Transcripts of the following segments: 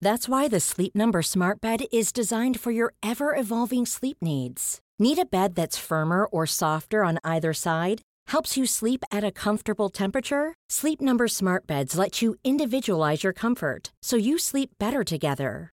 That's why the Sleep Number Smart Bed is designed for your ever evolving sleep needs. Need a bed that's firmer or softer on either side? Helps you sleep at a comfortable temperature? Sleep Number Smart Beds let you individualize your comfort so you sleep better together.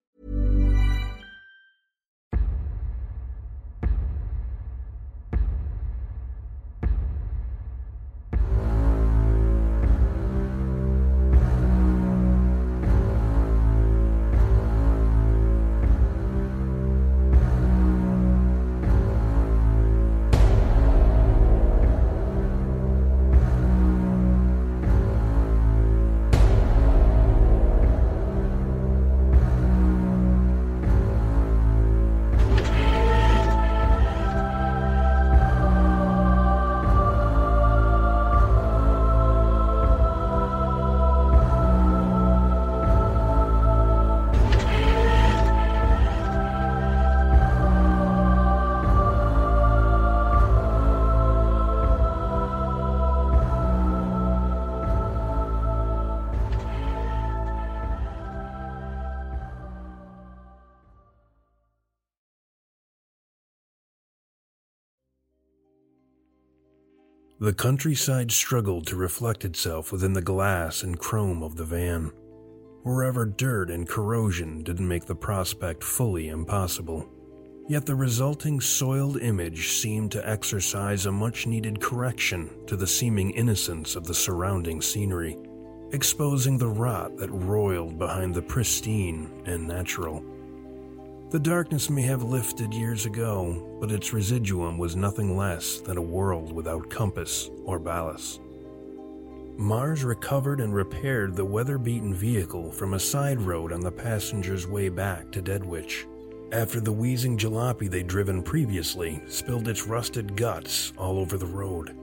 The countryside struggled to reflect itself within the glass and chrome of the van. Wherever dirt and corrosion didn't make the prospect fully impossible. Yet the resulting soiled image seemed to exercise a much needed correction to the seeming innocence of the surrounding scenery, exposing the rot that roiled behind the pristine and natural. The darkness may have lifted years ago, but its residuum was nothing less than a world without compass or ballast. Mars recovered and repaired the weather beaten vehicle from a side road on the passenger's way back to Deadwich after the wheezing jalopy they'd driven previously spilled its rusted guts all over the road.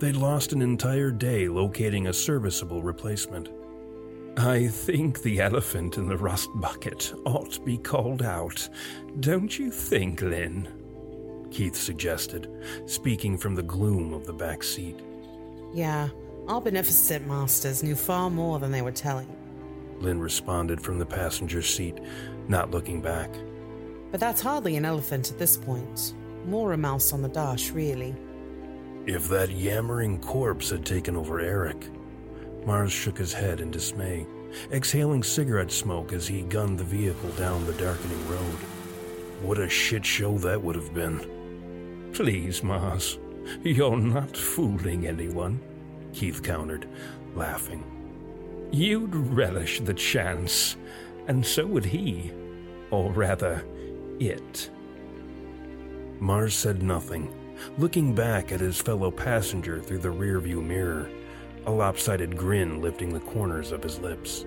They'd lost an entire day locating a serviceable replacement. I think the elephant in the rust bucket ought to be called out. Don't you think, Lynn? Keith suggested, speaking from the gloom of the back seat. Yeah, our beneficent masters knew far more than they were telling. Lynn responded from the passenger seat, not looking back. But that's hardly an elephant at this point. More a mouse on the dash, really. If that yammering corpse had taken over Eric. Mars shook his head in dismay, exhaling cigarette smoke as he gunned the vehicle down the darkening road. What a shit show that would have been. Please, Mars, you're not fooling anyone, Keith countered, laughing. You'd relish the chance, and so would he. Or rather, it. Mars said nothing, looking back at his fellow passenger through the rearview mirror, a lopsided grin lifting the corners of his lips.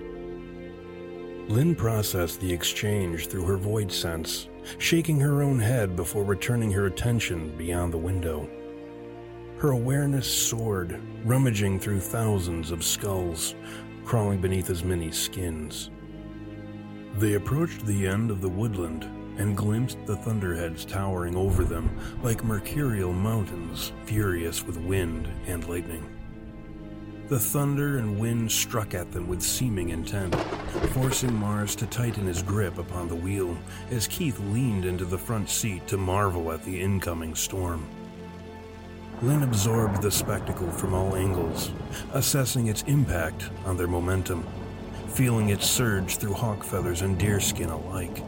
Lynn processed the exchange through her void sense, shaking her own head before returning her attention beyond the window. Her awareness soared, rummaging through thousands of skulls, crawling beneath as many skins. They approached the end of the woodland and glimpsed the thunderheads towering over them like mercurial mountains, furious with wind and lightning. The thunder and wind struck at them with seeming intent, forcing Mars to tighten his grip upon the wheel as Keith leaned into the front seat to marvel at the incoming storm. Lynn absorbed the spectacle from all angles, assessing its impact on their momentum, feeling it surge through hawk feathers and deerskin alike.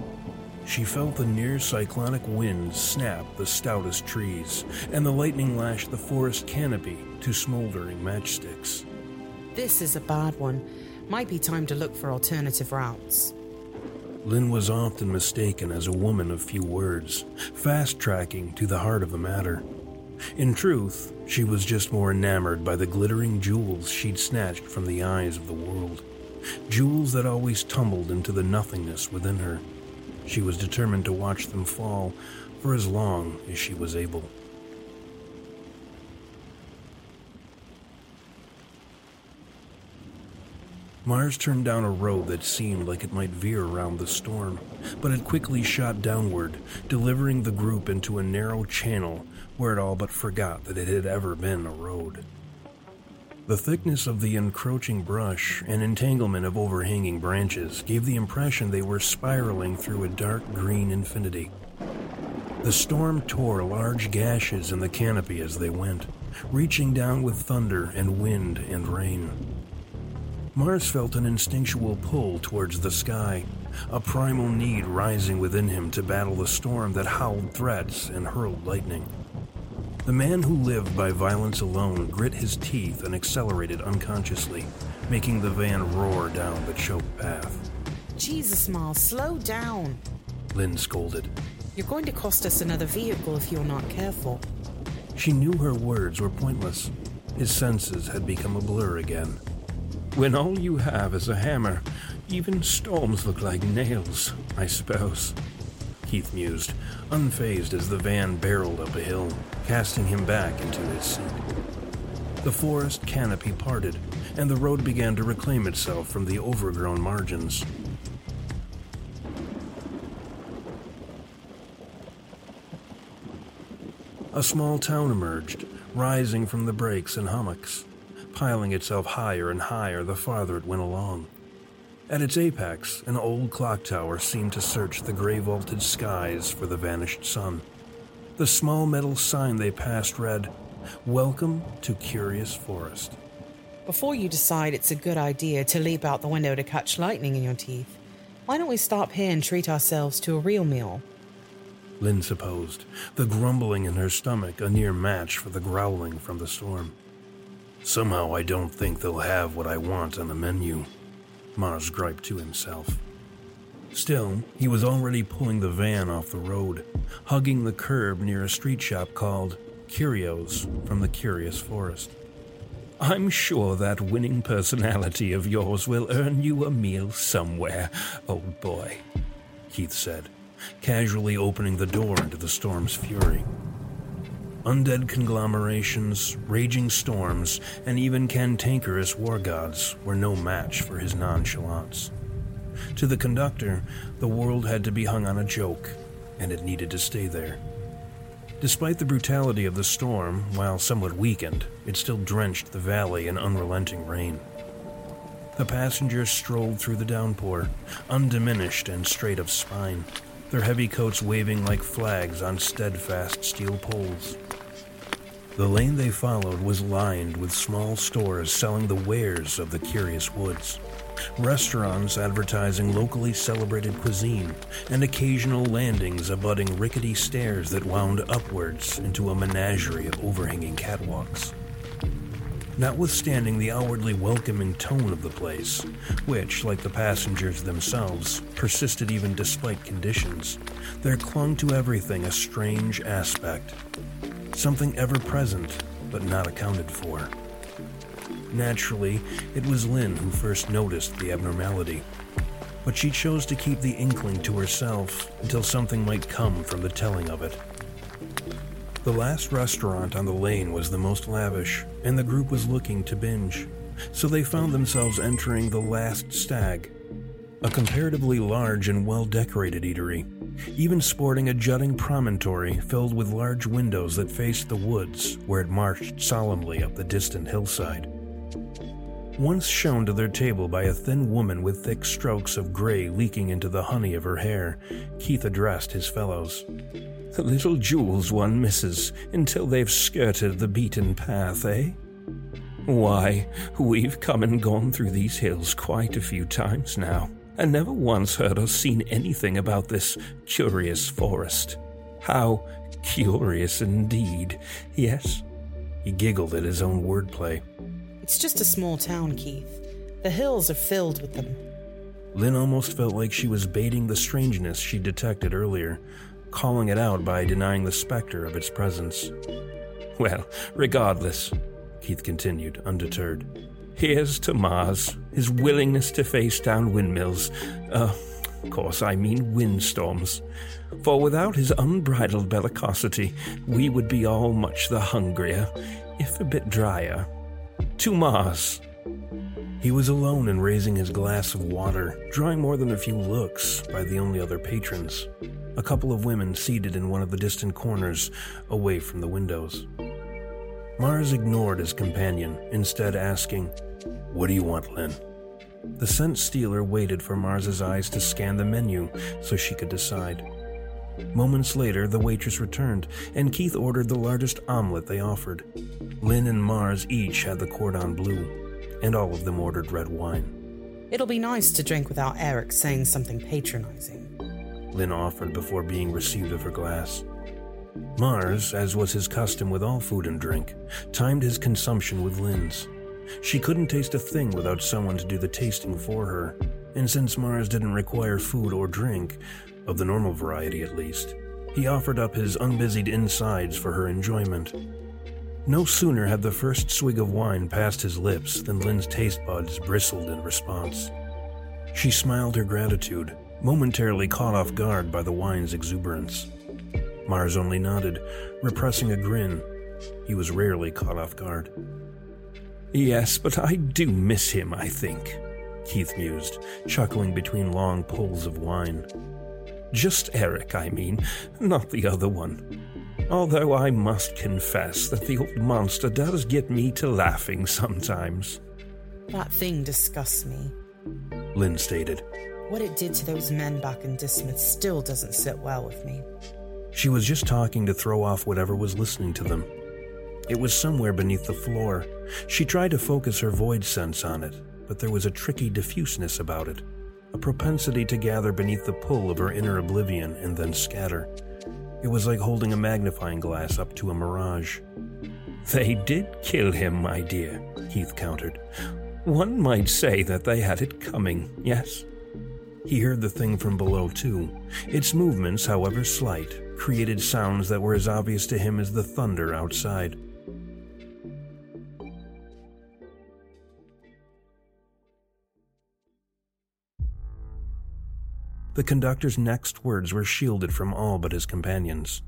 She felt the near cyclonic wind snap the stoutest trees, and the lightning lash the forest canopy to smoldering matchsticks. This is a bad one. Might be time to look for alternative routes. Lynn was often mistaken as a woman of few words, fast tracking to the heart of the matter. In truth, she was just more enamored by the glittering jewels she'd snatched from the eyes of the world. Jewels that always tumbled into the nothingness within her. She was determined to watch them fall for as long as she was able. Mars turned down a road that seemed like it might veer around the storm, but it quickly shot downward, delivering the group into a narrow channel where it all but forgot that it had ever been a road. The thickness of the encroaching brush and entanglement of overhanging branches gave the impression they were spiraling through a dark green infinity. The storm tore large gashes in the canopy as they went, reaching down with thunder and wind and rain. Mars felt an instinctual pull towards the sky, a primal need rising within him to battle the storm that howled threats and hurled lightning. The man who lived by violence alone grit his teeth and accelerated unconsciously, making the van roar down the choked path. Jesus, Miles, slow down. Lynn scolded. You're going to cost us another vehicle if you're not careful. She knew her words were pointless. His senses had become a blur again. When all you have is a hammer, even storms look like nails, I suppose. Keith mused, unfazed as the van barreled up a hill, casting him back into his seat. The forest canopy parted, and the road began to reclaim itself from the overgrown margins. A small town emerged, rising from the breaks and hummocks piling itself higher and higher the farther it went along. At its apex, an old clock tower seemed to search the gray vaulted skies for the vanished sun. The small metal sign they passed read, Welcome to Curious Forest. Before you decide it's a good idea to leap out the window to catch lightning in your teeth, why don't we stop here and treat ourselves to a real meal? Lynn supposed, the grumbling in her stomach a near match for the growling from the storm. Somehow I don't think they'll have what I want on the menu, Mars griped to himself. Still, he was already pulling the van off the road, hugging the curb near a street shop called Curios from the Curious Forest. I'm sure that winning personality of yours will earn you a meal somewhere, old boy, Keith said, casually opening the door into the storm's fury. Undead conglomerations, raging storms, and even cantankerous war gods were no match for his nonchalance. To the conductor, the world had to be hung on a joke, and it needed to stay there. Despite the brutality of the storm, while somewhat weakened, it still drenched the valley in unrelenting rain. The passengers strolled through the downpour, undiminished and straight of spine, their heavy coats waving like flags on steadfast steel poles. The lane they followed was lined with small stores selling the wares of the curious woods, restaurants advertising locally celebrated cuisine, and occasional landings abutting rickety stairs that wound upwards into a menagerie of overhanging catwalks. Notwithstanding the outwardly welcoming tone of the place, which, like the passengers themselves, persisted even despite conditions, there clung to everything a strange aspect. Something ever present, but not accounted for. Naturally, it was Lynn who first noticed the abnormality, but she chose to keep the inkling to herself until something might come from the telling of it. The last restaurant on the lane was the most lavish, and the group was looking to binge, so they found themselves entering the Last Stag, a comparatively large and well decorated eatery, even sporting a jutting promontory filled with large windows that faced the woods where it marched solemnly up the distant hillside. Once shown to their table by a thin woman with thick strokes of gray leaking into the honey of her hair, Keith addressed his fellows. The little jewels one misses until they've skirted the beaten path, eh? Why, we've come and gone through these hills quite a few times now, and never once heard or seen anything about this curious forest. How curious indeed, yes? He giggled at his own wordplay. It's just a small town, Keith. The hills are filled with them. Lynn almost felt like she was baiting the strangeness she detected earlier, calling it out by denying the specter of its presence. Well, regardless, Keith continued, undeterred. Here's to Mars, his willingness to face down windmills. Uh, of course, I mean windstorms. For without his unbridled bellicosity, we would be all much the hungrier, if a bit drier. To Mars! He was alone in raising his glass of water, drawing more than a few looks by the only other patrons a couple of women seated in one of the distant corners, away from the windows. Mars ignored his companion, instead asking, What do you want, Lynn? The scent stealer waited for Mars's eyes to scan the menu so she could decide. Moments later, the waitress returned, and Keith ordered the largest omelet they offered. Lynn and Mars each had the cordon bleu, and all of them ordered red wine. It'll be nice to drink without Eric saying something patronizing. Lynn offered before being received of her glass. Mars, as was his custom with all food and drink, timed his consumption with Lynn's. She couldn't taste a thing without someone to do the tasting for her, and since Mars didn't require food or drink, of the normal variety at least, he offered up his unbusied insides for her enjoyment. No sooner had the first swig of wine passed his lips than Lynn's taste buds bristled in response. She smiled her gratitude, momentarily caught off guard by the wine's exuberance. Mars only nodded, repressing a grin. He was rarely caught off guard. Yes, but I do miss him, I think, Keith mused, chuckling between long pulls of wine. Just Eric, I mean, not the other one. Although I must confess that the old monster does get me to laughing sometimes. That thing disgusts me, Lynn stated. What it did to those men back in Dismouth still doesn't sit well with me. She was just talking to throw off whatever was listening to them. It was somewhere beneath the floor. She tried to focus her void sense on it, but there was a tricky diffuseness about it, a propensity to gather beneath the pull of her inner oblivion and then scatter. It was like holding a magnifying glass up to a mirage. They did kill him, my dear, Keith countered. One might say that they had it coming, yes? He heard the thing from below, too. Its movements, however slight, created sounds that were as obvious to him as the thunder outside. The conductor's next words were shielded from all but his companions.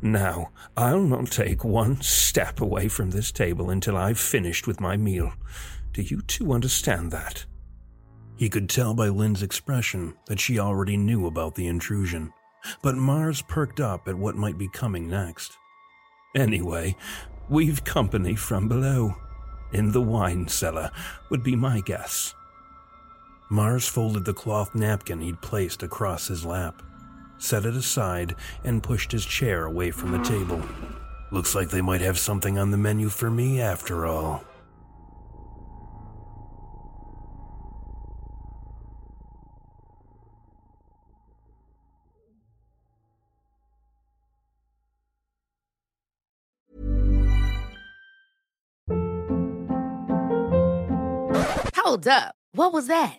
Now, I'll not take one step away from this table until I've finished with my meal. Do you two understand that? He could tell by Lynn's expression that she already knew about the intrusion, but Mars perked up at what might be coming next. Anyway, we've company from below. In the wine cellar, would be my guess. Mars folded the cloth napkin he'd placed across his lap, set it aside, and pushed his chair away from the table. Looks like they might have something on the menu for me after all. Hold up. What was that?